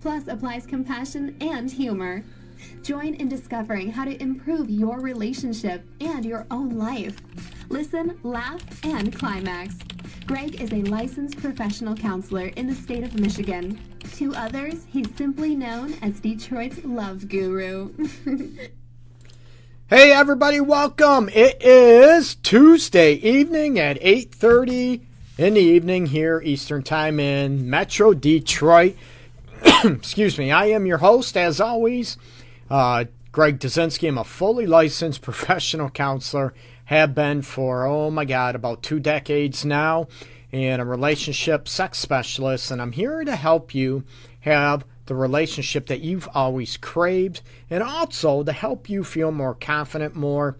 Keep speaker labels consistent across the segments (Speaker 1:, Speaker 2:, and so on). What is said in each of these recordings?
Speaker 1: plus applies compassion and humor. Join in discovering how to improve your relationship and your own life. Listen, laugh, and climax. Greg is a licensed professional counselor in the state of Michigan. To others, he's simply known as Detroit's love guru.
Speaker 2: hey everybody, welcome. It is Tuesday evening at 8:30 in the evening here Eastern Time in Metro Detroit. excuse me, I am your host, as always, uh, Greg Dudzinski. I'm a fully licensed professional counselor, have been for, oh my God, about two decades now, and a relationship sex specialist. And I'm here to help you have the relationship that you've always craved, and also to help you feel more confident, more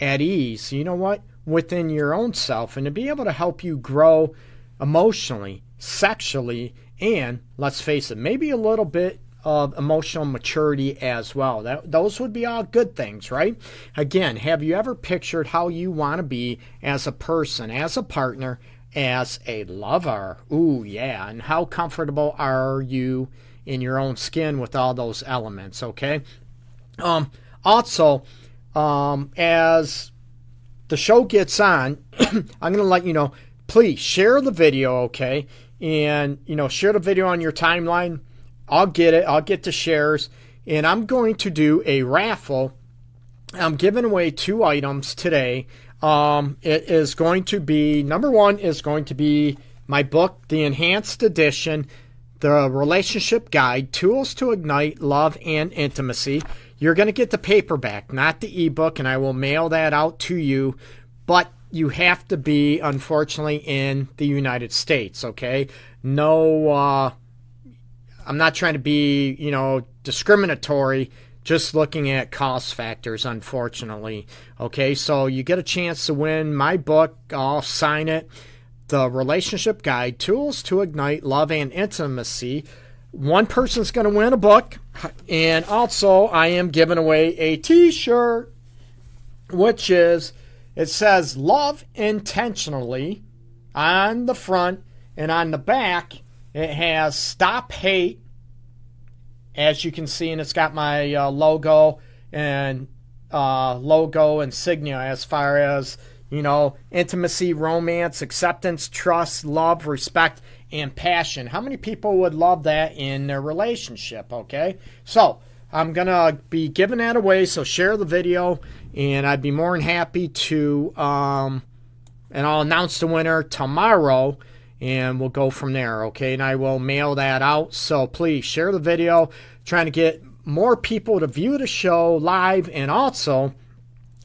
Speaker 2: at ease. You know what? Within your own self, and to be able to help you grow emotionally, sexually, and let's face it, maybe a little bit of emotional maturity as well. That, those would be all good things, right? Again, have you ever pictured how you want to be as a person, as a partner, as a lover? Ooh, yeah. And how comfortable are you in your own skin with all those elements, okay? Um, also, um, as the show gets on, I'm going to let you know please share the video, okay? And you know share the video on your timeline. I'll get it. I'll get the shares. And i'm going to do a raffle. I'm giving away two items today. Um, it is going to be number one is going to be my book the enhanced edition the relationship guide tools to ignite love and intimacy. You're going to get the paperback not the ebook and i will mail that out to you. But you have to be, unfortunately, in the United States, okay? No, uh, I'm not trying to be, you know, discriminatory, just looking at cost factors, unfortunately, okay? So you get a chance to win my book, I'll sign it. The Relationship Guide Tools to Ignite Love and Intimacy. One person's going to win a book, and also I am giving away a t shirt, which is it says love intentionally on the front, and on the back, it has stop hate, as you can see, and it's got my uh, logo and uh, logo insignia as far as you know intimacy, romance, acceptance, trust, love, respect, and passion. How many people would love that in their relationship? Okay, so I'm gonna be giving that away, so share the video and I'd be more than happy to. Um, and I'll announce the winner tomorrow, and we'll go from there. Okay, and I will mail that out. So please share the video. Trying to get more people to view the show live, and also,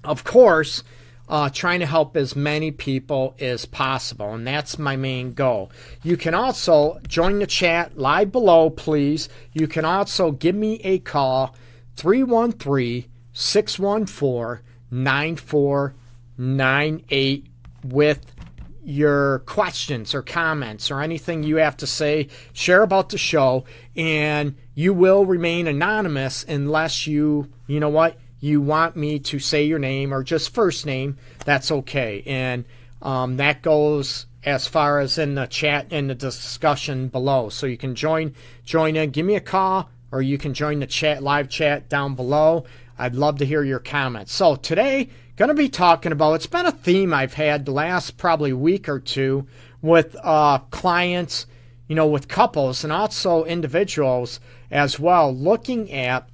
Speaker 2: of course. Uh, trying to help as many people as possible, and that's my main goal. You can also join the chat live below, please. You can also give me a call, 313 614 9498 with your questions or comments or anything you have to say. Share about the show, and you will remain anonymous unless you, you know what, you want me to say your name or just first name. That's okay. And um, that goes as far as in the chat in the discussion below. So you can join join in, give me a call, or you can join the chat live chat down below. I'd love to hear your comments. So today, going to be talking about. It's been a theme I've had the last probably week or two with uh, clients, you know, with couples and also individuals as well, looking at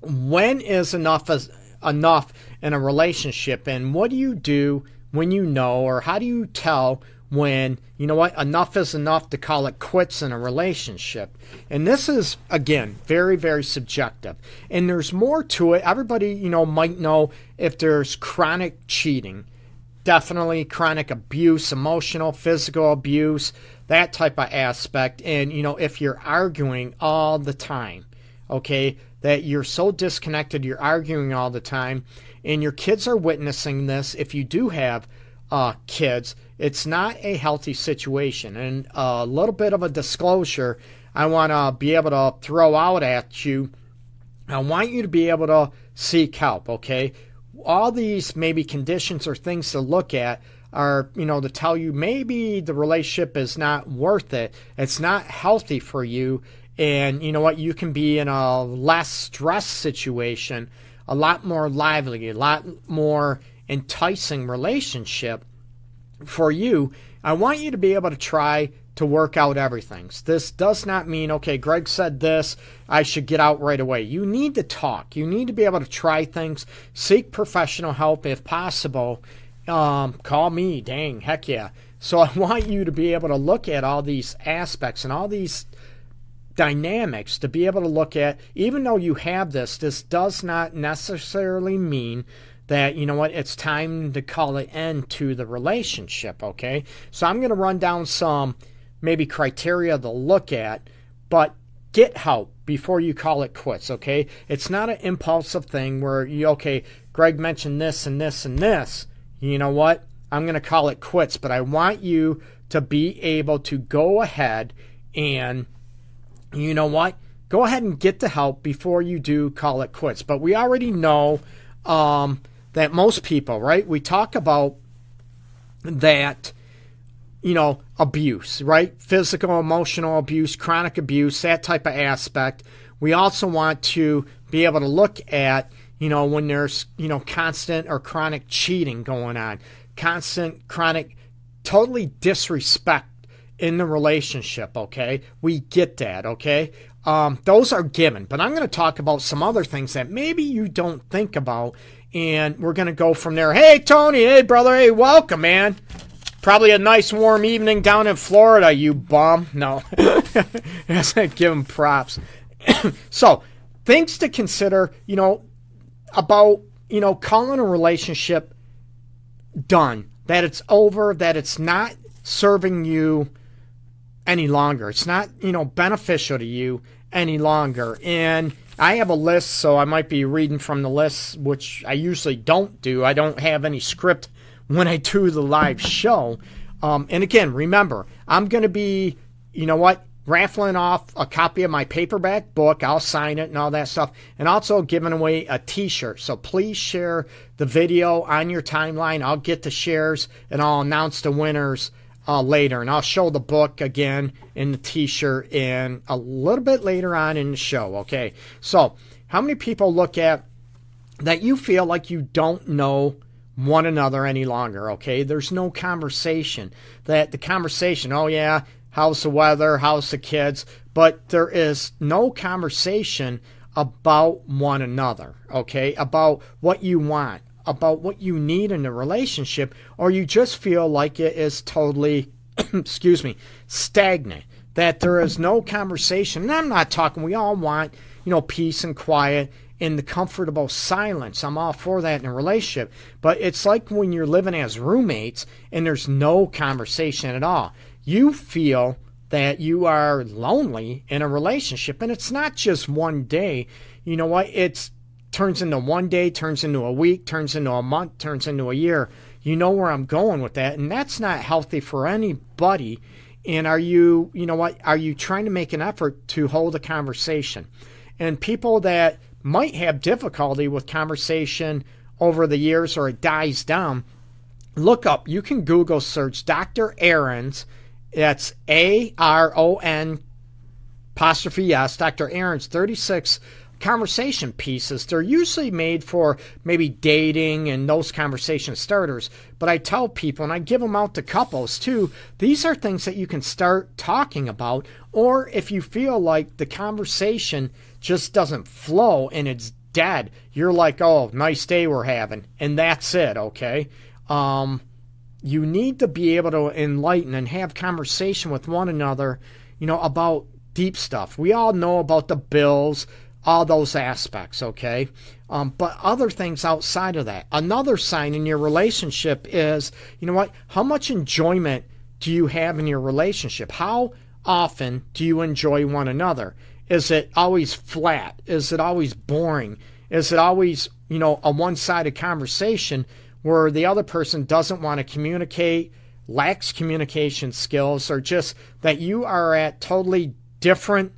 Speaker 2: when is enough as enough in a relationship, and what do you do when you know, or how do you tell when, you know what, enough is enough to call it quits in a relationship. And this is, again, very, very subjective. And there's more to it. Everybody, you know, might know if there's chronic cheating, definitely chronic abuse, emotional, physical abuse, that type of aspect. And, you know, if you're arguing all the time, okay, that you're so disconnected, you're arguing all the time, and your kids are witnessing this. If you do have uh, kids, it's not a healthy situation. And a little bit of a disclosure I want to be able to throw out at you. I want you to be able to seek help, okay? All these maybe conditions or things to look at are, you know, to tell you maybe the relationship is not worth it. It's not healthy for you. And you know what? You can be in a less stress situation, a lot more lively, a lot more enticing relationship for you. I want you to be able to try to work out everything. This does not mean, okay, Greg said this, I should get out right away. You need to talk. You need to be able to try things, seek professional help if possible. Um, call me, dang, heck yeah. So I want you to be able to look at all these aspects and all these dynamics to be able to look at, even though you have this, this does not necessarily mean that, you know what, it's time to call it end to the relationship, okay? So I'm going to run down some maybe criteria to look at, but get help before you call it quits, okay? It's not an impulsive thing where you, okay, Greg mentioned this and this and this. You know what? I'm going to call it quits, but I want you to be able to go ahead and, you know what? Go ahead and get the help before you do call it quits. But we already know um, that most people, right? We talk about that you know, abuse, right? Physical, emotional abuse, chronic abuse, that type of aspect. We also want to be able to look at, you know, when there's, you know, constant or chronic cheating going on, constant, chronic, totally disrespect in the relationship, okay? We get that, okay? Um, those are given, but I'm going to talk about some other things that maybe you don't think about, and we're going to go from there. Hey, Tony, hey, brother, hey, welcome, man. Probably a nice warm evening down in Florida, you bum. No. Give him props. so, things to consider, you know, about, you know, calling a relationship done, that it's over, that it's not serving you any longer. It's not, you know, beneficial to you any longer. And I have a list, so I might be reading from the list, which I usually don't do. I don't have any script when I do the live show. Um, and again, remember, I'm going to be, you know what, raffling off a copy of my paperback book. I'll sign it and all that stuff. And also giving away a t shirt. So please share the video on your timeline. I'll get the shares and I'll announce the winners uh, later. And I'll show the book again in the t shirt and a little bit later on in the show. Okay. So, how many people look at that you feel like you don't know one another any longer, okay? There's no conversation. That the conversation, oh yeah, how's the weather, how's the kids, but there is no conversation about one another, okay? About what you want, about what you need in a relationship, or you just feel like it is totally, excuse me, stagnant. That there is no conversation. And I'm not talking, we all want, you know, peace and quiet in the comfortable silence. I'm all for that in a relationship. But it's like when you're living as roommates and there's no conversation at all. You feel that you are lonely in a relationship. And it's not just one day. You know what? It's turns into one day, turns into a week, turns into a month, turns into a year. You know where I'm going with that. And that's not healthy for anybody. And are you, you know what? Are you trying to make an effort to hold a conversation? And people that might have difficulty with conversation over the years or it dies down, look up, you can Google search Dr. Aron's. That's A R O N apostrophe S, Dr. Aron's 36 conversation pieces. They're usually made for maybe dating and those conversation starters. But I tell people, and I give them out to couples too, these are things that you can start talking about. Or if you feel like the conversation just doesn't flow and it's dead, you're like, oh, nice day we're having. And that's it, okay? Um, you need to be able to enlighten and have conversation with one another, you know, about deep stuff. We all know about the bills, all those aspects, okay? Um, but other things outside of that. Another sign in your relationship is, you know what? How much enjoyment do you have in your relationship? How often do you enjoy one another? Is it always flat? Is it always boring? Is it always, you know, a one sided conversation where the other person doesn't want to communicate, lacks communication skills, or just that you are at totally different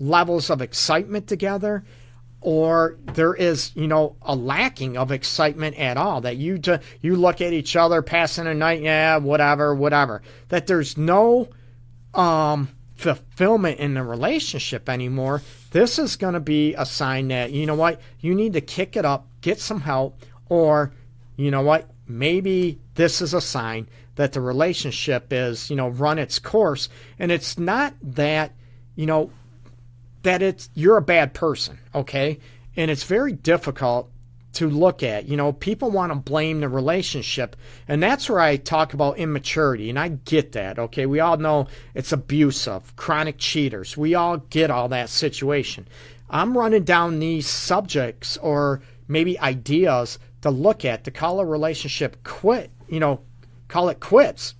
Speaker 2: levels of excitement together? Or there is, you know, a lacking of excitement at all. That you ju- you look at each other passing a night, yeah, whatever, whatever. That there's no um, fulfillment in the relationship anymore, this is going to be a sign that, you know what, you need to kick it up, get some help, or, you know what, maybe this is a sign that the relationship is, you know, run its course. And it's not that, you know, that it's you're a bad person, okay? And it's very difficult to look at. You know, people want to blame the relationship, and that's where I talk about immaturity, and I get that. Okay, we all know it's abusive, chronic cheaters. We all get all that situation. I'm running down these subjects or maybe ideas to look at to call a relationship quit. You know, call it quits.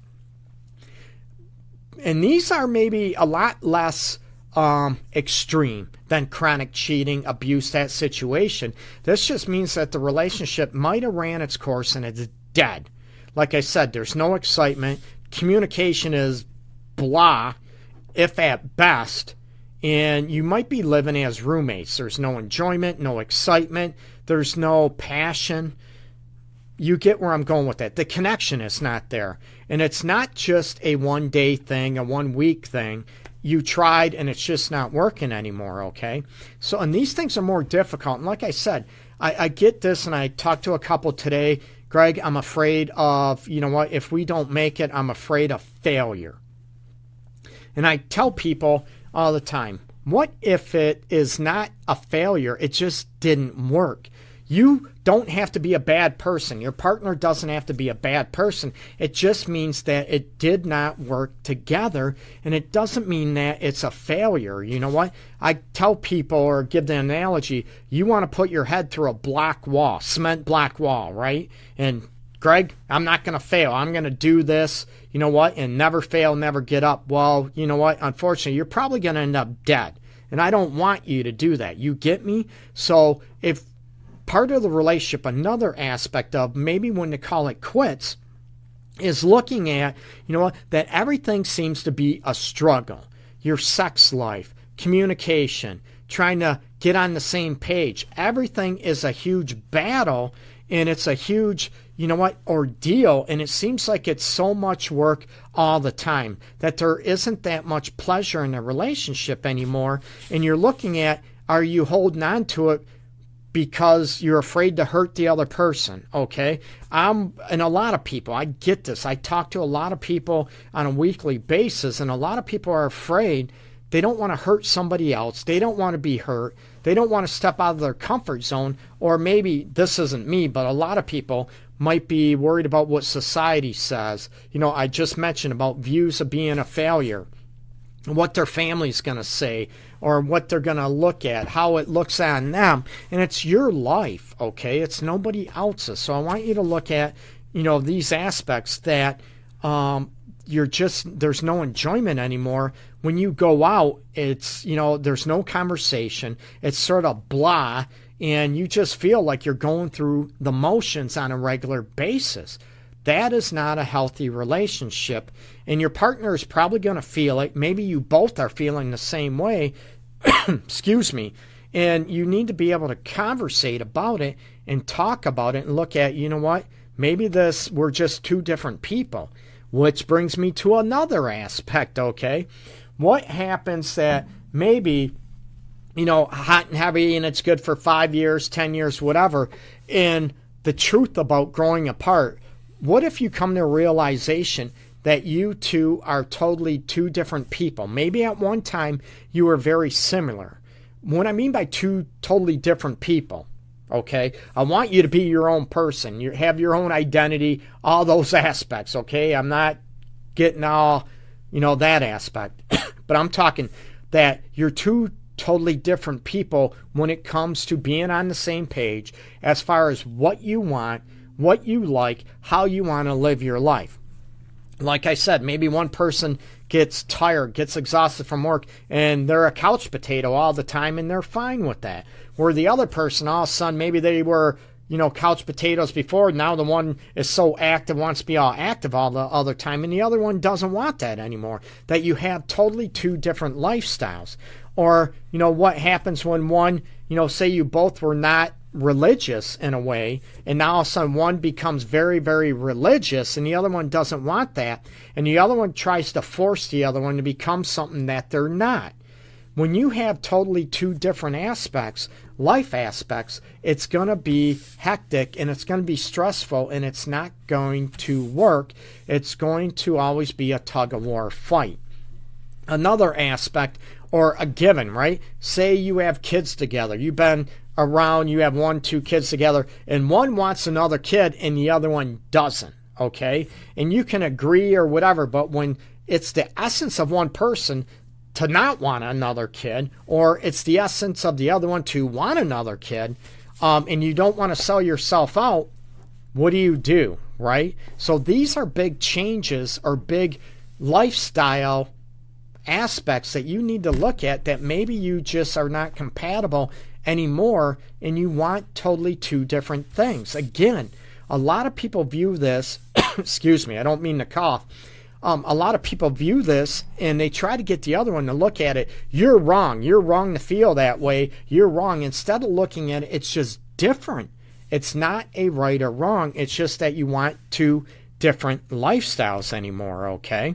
Speaker 2: And these are maybe a lot less um, extreme than chronic cheating, abuse, that situation. This just means that the relationship might have ran its course and it's dead. Like I said, there's no excitement. Communication is blah, if at best. And you might be living as roommates. There's no enjoyment, no excitement, there's no passion. You get where I'm going with that. The connection is not there. And it's not just a one day thing, a one week thing you tried and it's just not working anymore, okay? So, and these things are more difficult. And like I said, I, I get this and I talked to a couple today. Greg, I'm afraid of, you know what, if we don't make it, I'm afraid of failure. And I tell people all the time, what if it is not a failure? It just didn't work. You don't have to be a bad person. Your partner doesn't have to be a bad person. It just means that it did not work together, and it doesn't mean that it's a failure. You know what? I tell people or give the analogy you want to put your head through a black wall, cement black wall, right? And Greg, I'm not going to fail. I'm going to do this, you know what, and never fail, never get up. Well, you know what? Unfortunately, you're probably going to end up dead. And I don't want you to do that. You get me? So if part of the relationship, another aspect of maybe when to call it quits, is looking at, you know that everything seems to be a struggle. Your sex life, communication, trying to get on the same page. Everything is a huge battle and it's a huge, you know what, ordeal. And it seems like it's so much work all the time that there isn't that much pleasure in the relationship anymore. And you're looking at, are you holding on to it because you're afraid to hurt the other person, okay? I'm and a lot of people, I get this. I talk to a lot of people on a weekly basis and a lot of people are afraid they don't want to hurt somebody else. They don't want to be hurt. They don't want to step out of their comfort zone or maybe this isn't me, but a lot of people might be worried about what society says. You know, I just mentioned about views of being a failure, what their family's going to say, or what they're going to look at, how it looks on them. And it's your life, okay? It's nobody else's. So I want you to look at, you know, these aspects that um, you're just, there's no enjoyment anymore. When you go out, it's, you know, there's no conversation. It's sort of blah. And you just feel like you're going through the motions on a regular basis. That is not a healthy relationship. And your partner is probably going to feel it. Maybe you both are feeling the same way. Excuse me. And you need to be able to conversate about it and talk about it and look at, you know what? Maybe this, we're just two different people. Which brings me to another aspect, okay? What happens that maybe, you know, hot and heavy and it's good for five years, 10 years, whatever. And the truth about growing apart what if you come to a realization that you two are totally two different people? Maybe at one time you were very similar. What I mean by two totally different people, okay? I want you to be your own person. You have your own identity, all those aspects, okay? I'm not getting all, you know, that aspect. but I'm talking that you're two totally different people when it comes to being on the same page as far as what you want what you like, how you want to live your life. Like I said, maybe one person gets tired, gets exhausted from work, and they're a couch potato all the time and they're fine with that. Where the other person, all of a sudden, maybe they were, you know, couch potatoes before, now the one is so active, wants to be all active all the other time, and the other one doesn't want that anymore. That you have totally two different lifestyles. Or, you know, what happens when one, you know, say you both were not religious in a way, and now all of a sudden one becomes very, very religious, and the other one doesn't want that, and the other one tries to force the other one to become something that they're not. When you have totally two different aspects, life aspects, it's going to be hectic and it's going to be stressful and it's not going to work. It's going to always be a tug of war fight. Another aspect or a given, right? Say you have kids together. You've been around, you have one, two kids together, and one wants another kid and the other one doesn't, okay? And you can agree or whatever, but when it's the essence of one person to not want another kid, or it's the essence of the other one to want another kid, um, and you don't want to sell yourself out, what do you do, right? So these are big changes or big lifestyle aspects that you need to look at that maybe you just are not compatible anymore and you want totally two different things. Again, a lot of people view this, excuse me, I don't mean to cough. Um, a lot of people view this and they try to get the other one to look at it. You're wrong. You're wrong to feel that way. You're wrong. Instead of looking at it, it's just different. It's not a right or wrong. It's just that you want two different lifestyles anymore, okay?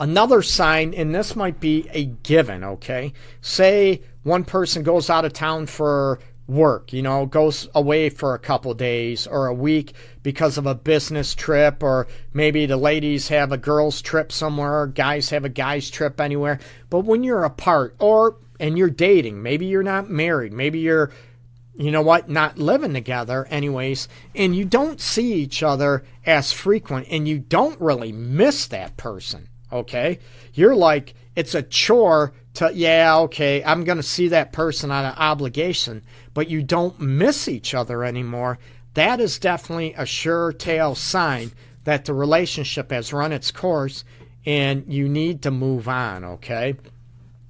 Speaker 2: Another sign, and this might be a given, okay? Say one person goes out of town for work, you know, goes away for a couple days or a week because of a business trip, or maybe the ladies have a girls' trip somewhere, guys have a guys' trip anywhere. But when you're apart, or and you're dating, maybe you're not married, maybe you're you know what, not living together, anyways, and you don't see each other as frequent and you don't really miss that person okay? You're like, it's a chore to, yeah, okay, I'm going to see that person on an obligation, but you don't miss each other anymore. That is definitely a sure tail sign that the relationship has run its course and you need to move on, okay?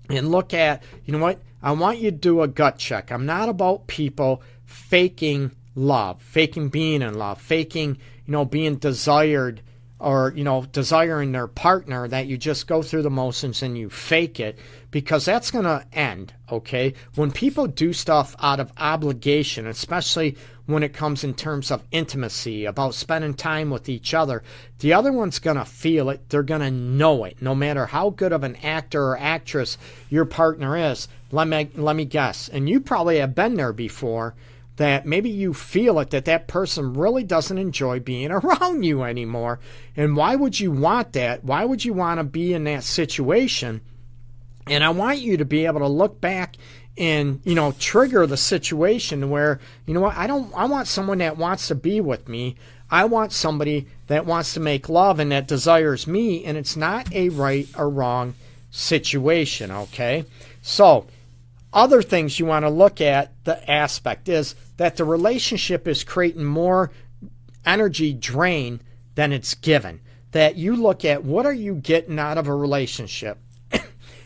Speaker 2: And look at, you know what? I want you to do a gut check. I'm not about people faking love, faking being in love, faking, you know, being desired or you know desiring their partner that you just go through the motions and you fake it because that's going to end okay? When people do stuff out of obligation especially when it comes in terms of intimacy about spending time with each other the other one's going to feel it. They're going to know it. No matter how good of an actor or actress your partner is let me let me guess and you probably have been there before that maybe you feel it that that person really doesn't enjoy being around you anymore. And why would you want that? Why would you want to be in that situation? And I want you to be able to look back and, you know, trigger the situation where, you know what, I don't I want someone that wants to be with me. I want somebody that wants to make love and that desires me and it's not a right or wrong situation, okay? So, other things you want to look at the aspect is that the relationship is creating more energy drain than it's given. That you look at what are you getting out of a relationship.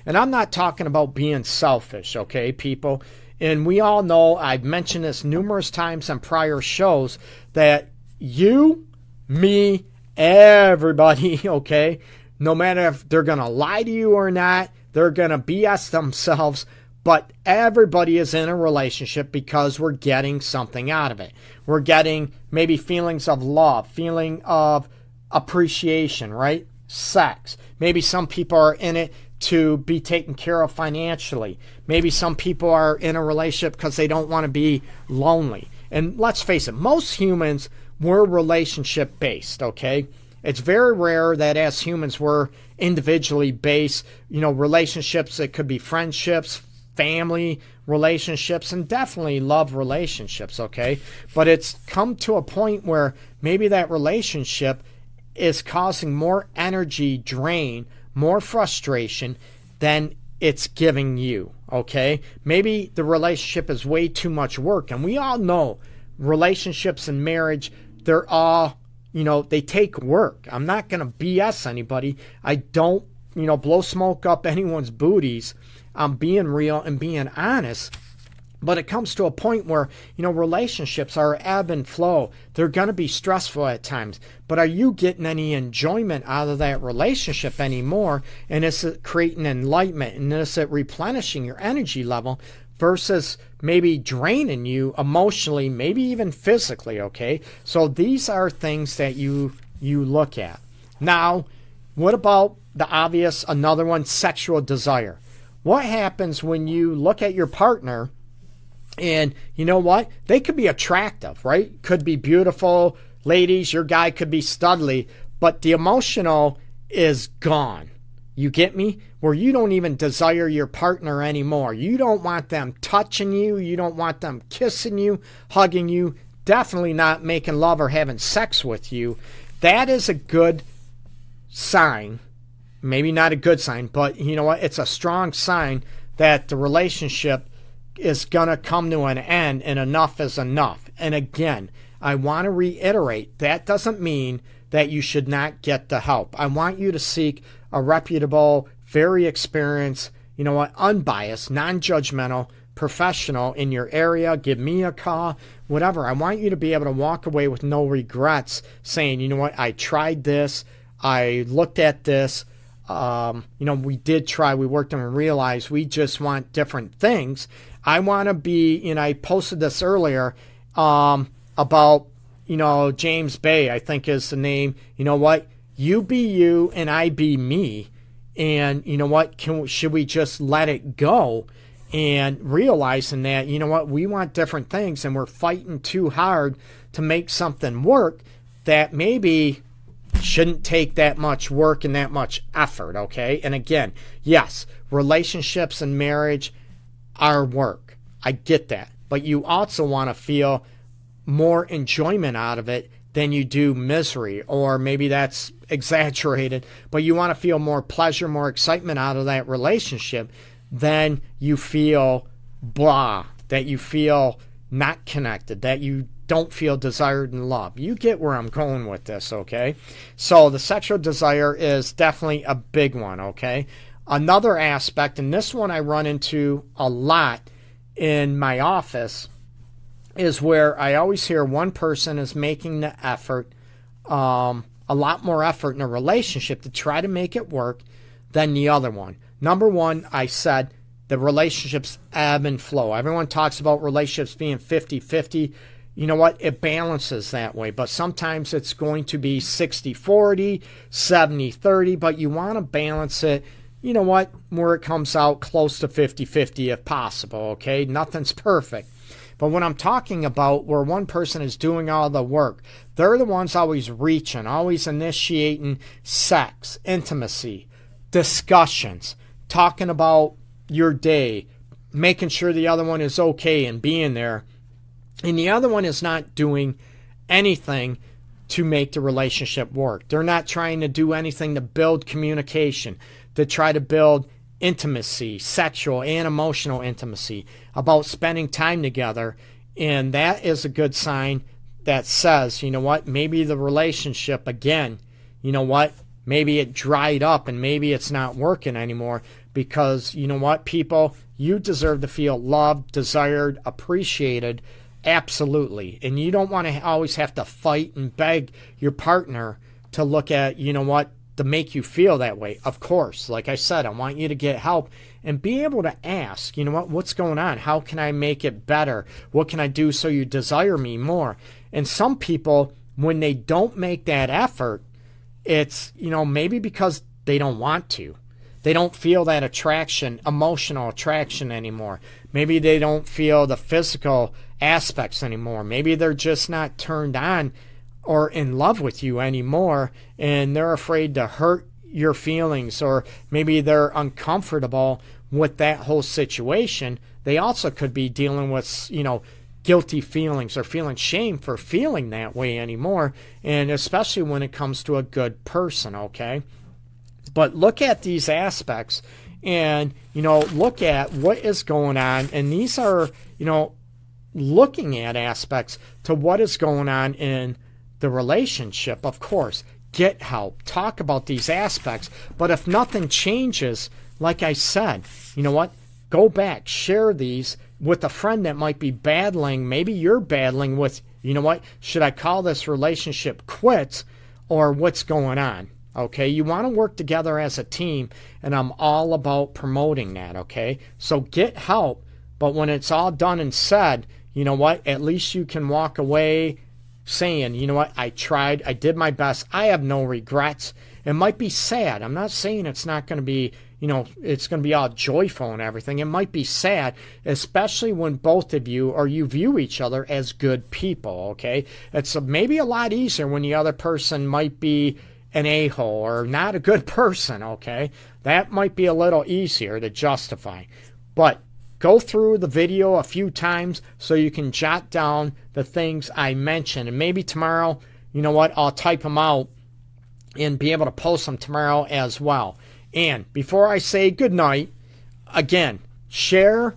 Speaker 2: And i'm not talking about being selfish okay people. And we all know i've mentioned this numerous times on prior shows that you me everybody okay no matter if they're going to lie to you or not they're going to bs themselves but everybody is in a relationship because we're getting something out of it. We're getting maybe feelings of love, feeling of appreciation, right? Sex. Maybe some people are in it to be taken care of financially. Maybe some people are in a relationship because they don't want to be lonely. And let's face it, most humans were relationship based, okay? It's very rare that as humans we're individually based, you know, relationships, it could be friendships, family relationships and definitely love relationships, okay? But it's come to a point where maybe that relationship is causing more energy drain, more frustration than it's giving you, okay? Maybe the relationship is way too much work. And we all know relationships and marriage, they're all you know, they take work. I'm not going to BS anybody. I don't, you know, blow smoke up anyone's booties. I'm being real and being honest. But it comes to a point where, you know, relationships are ebb and flow. They're going to be stressful at times. But are you getting any enjoyment out of that relationship anymore? And is it creating enlightenment? And is it replenishing your energy level versus maybe draining you emotionally, maybe even physically, okay? So these are things that you you look at. Now, what about the obvious another one sexual desire? What happens when you look at your partner and you know what? They could be attractive, right? Could be beautiful. Ladies, your guy could be studly, but the emotional is gone. You get me? Where you don't even desire your partner anymore. You don't want them touching you. You don't want them kissing you, hugging you, definitely not making love or having sex with you. That is a good sign. Maybe not a good sign, but you know what? It's a strong sign that the relationship is going to come to an end and enough is enough. And again, I want to reiterate that doesn't mean that you should not get the help. I want you to seek a reputable, very experienced, you know what, unbiased, non judgmental professional in your area. Give me a call, whatever. I want you to be able to walk away with no regrets saying, you know what, I tried this, I looked at this. Um, you know, we did try, we worked on and realized we just want different things. I want to be, and I posted this earlier um, about, you know, James Bay, I think is the name. You know what? You be you and I be me. And you know what? Can should we just let it go? And realizing that, you know what, we want different things and we're fighting too hard to make something work that maybe shouldn't take that much work and that much effort, okay? And again, yes, relationships and marriage are work. I get that. But you also want to feel more enjoyment out of it than you do misery, or maybe that's exaggerated, but you want to feel more pleasure, more excitement out of that relationship than you feel blah, that you feel not connected, that you don't feel desired and loved. You get where I'm going with this, okay? So the sexual desire is definitely a big one, okay? Another aspect, and this one I run into a lot in my office, is where I always hear one person is making the effort, um, a lot more effort in a relationship to try to make it work than the other one. Number one, I said the relationships ebb and flow. Everyone talks about relationships being 50 50. You know what? It balances that way, but sometimes it's going to be 60 40, 70 30, but you want to balance it you know what, where it comes out close to 50 50 if possible, okay? Nothing's perfect. But when I'm talking about where one person is doing all the work, they're the ones always reaching, always initiating sex, intimacy, discussions, talking about your day, making sure the other one is okay and being there. And the other one is not doing anything to make the relationship work. They're not trying to do anything to build communication to try to build intimacy, sexual and emotional intimacy, about spending time together. And that is a good sign that says, you know what, maybe the relationship, again, you know what, maybe it dried up and maybe it's not working anymore because, you know what, people, you deserve to feel loved, desired, appreciated. Absolutely. And you don't want to always have to fight and beg your partner to look at, you know what, to make you feel that way. Of course, like I said, I want you to get help and be able to ask, you know what, what's going on? How can I make it better? What can I do so you desire me more? And some people, when they don't make that effort, it's, you know, maybe because they don't want to. They don't feel that attraction, emotional attraction anymore. Maybe they don't feel the physical aspects anymore. Maybe they're just not turned on or in love with you anymore and they're afraid to hurt your feelings or maybe they're uncomfortable with that whole situation they also could be dealing with you know guilty feelings or feeling shame for feeling that way anymore and especially when it comes to a good person okay but look at these aspects and you know look at what is going on and these are you know looking at aspects to what is going on in the relationship, of course, get help, talk about these aspects. But if nothing changes, like I said, you know what? Go back, share these with a friend that might be battling. Maybe you're battling with, you know what? Should I call this relationship quits or what's going on? Okay, you want to work together as a team, and I'm all about promoting that. Okay, so get help, but when it's all done and said, you know what? At least you can walk away saying, you know what? I tried, I did my best, I have no regrets. It might be sad. I'm not saying it's not going to be, you know, it's going to be all joyful and everything. It might be sad, especially when both of you or you view each other as good people, okay? It's maybe a lot easier when the other person might be an a hole or not a good person, okay? That might be a little easier to justify. But go through the video a few times so you can jot down the things I mentioned. And maybe tomorrow, you know what, I'll type them out and be able to post them tomorrow as well. And before I say good night, again, share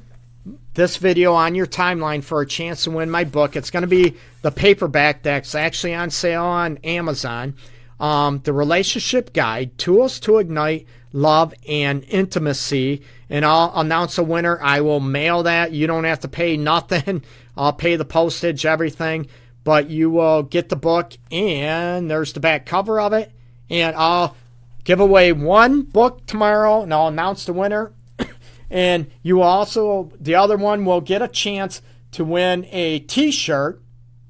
Speaker 2: this video on your timeline for a chance to win my book. It's going to be the paperback that's actually on sale on Amazon. Um, the Relationship Guide Tools to Ignite Love and Intimacy. And I'll announce a winner. I will mail that. You don't have to pay nothing. I'll pay the postage, everything. But you will get the book, and there's the back cover of it. And I'll give away one book tomorrow, and I'll announce the winner. and you also, the other one will get a chance to win a t shirt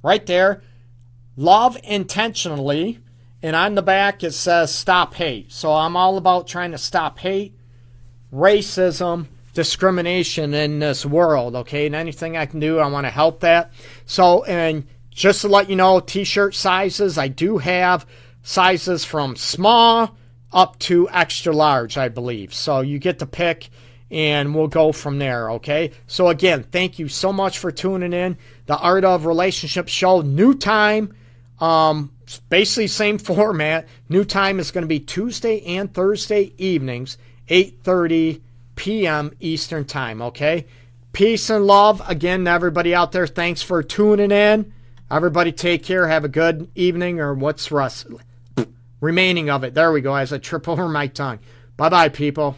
Speaker 2: right there. Love intentionally. And on the back it says stop hate. So I'm all about trying to stop hate, racism, discrimination in this world, okay? And anything I can do, I want to help that. So, and just to let you know, t shirt sizes, I do have sizes from small up to extra large, I believe. So you get to pick and we'll go from there, okay? So again, thank you so much for tuning in. The Art of Relationship show, new time, um, basically same format. New time is going to be Tuesday and Thursday evenings, 8:30 p.m. Eastern time, okay? Peace and love again to everybody out there. Thanks for tuning in. Everybody take care. Have a good evening or what's rest remaining of it. There we go. As I trip over my tongue. Bye bye, people.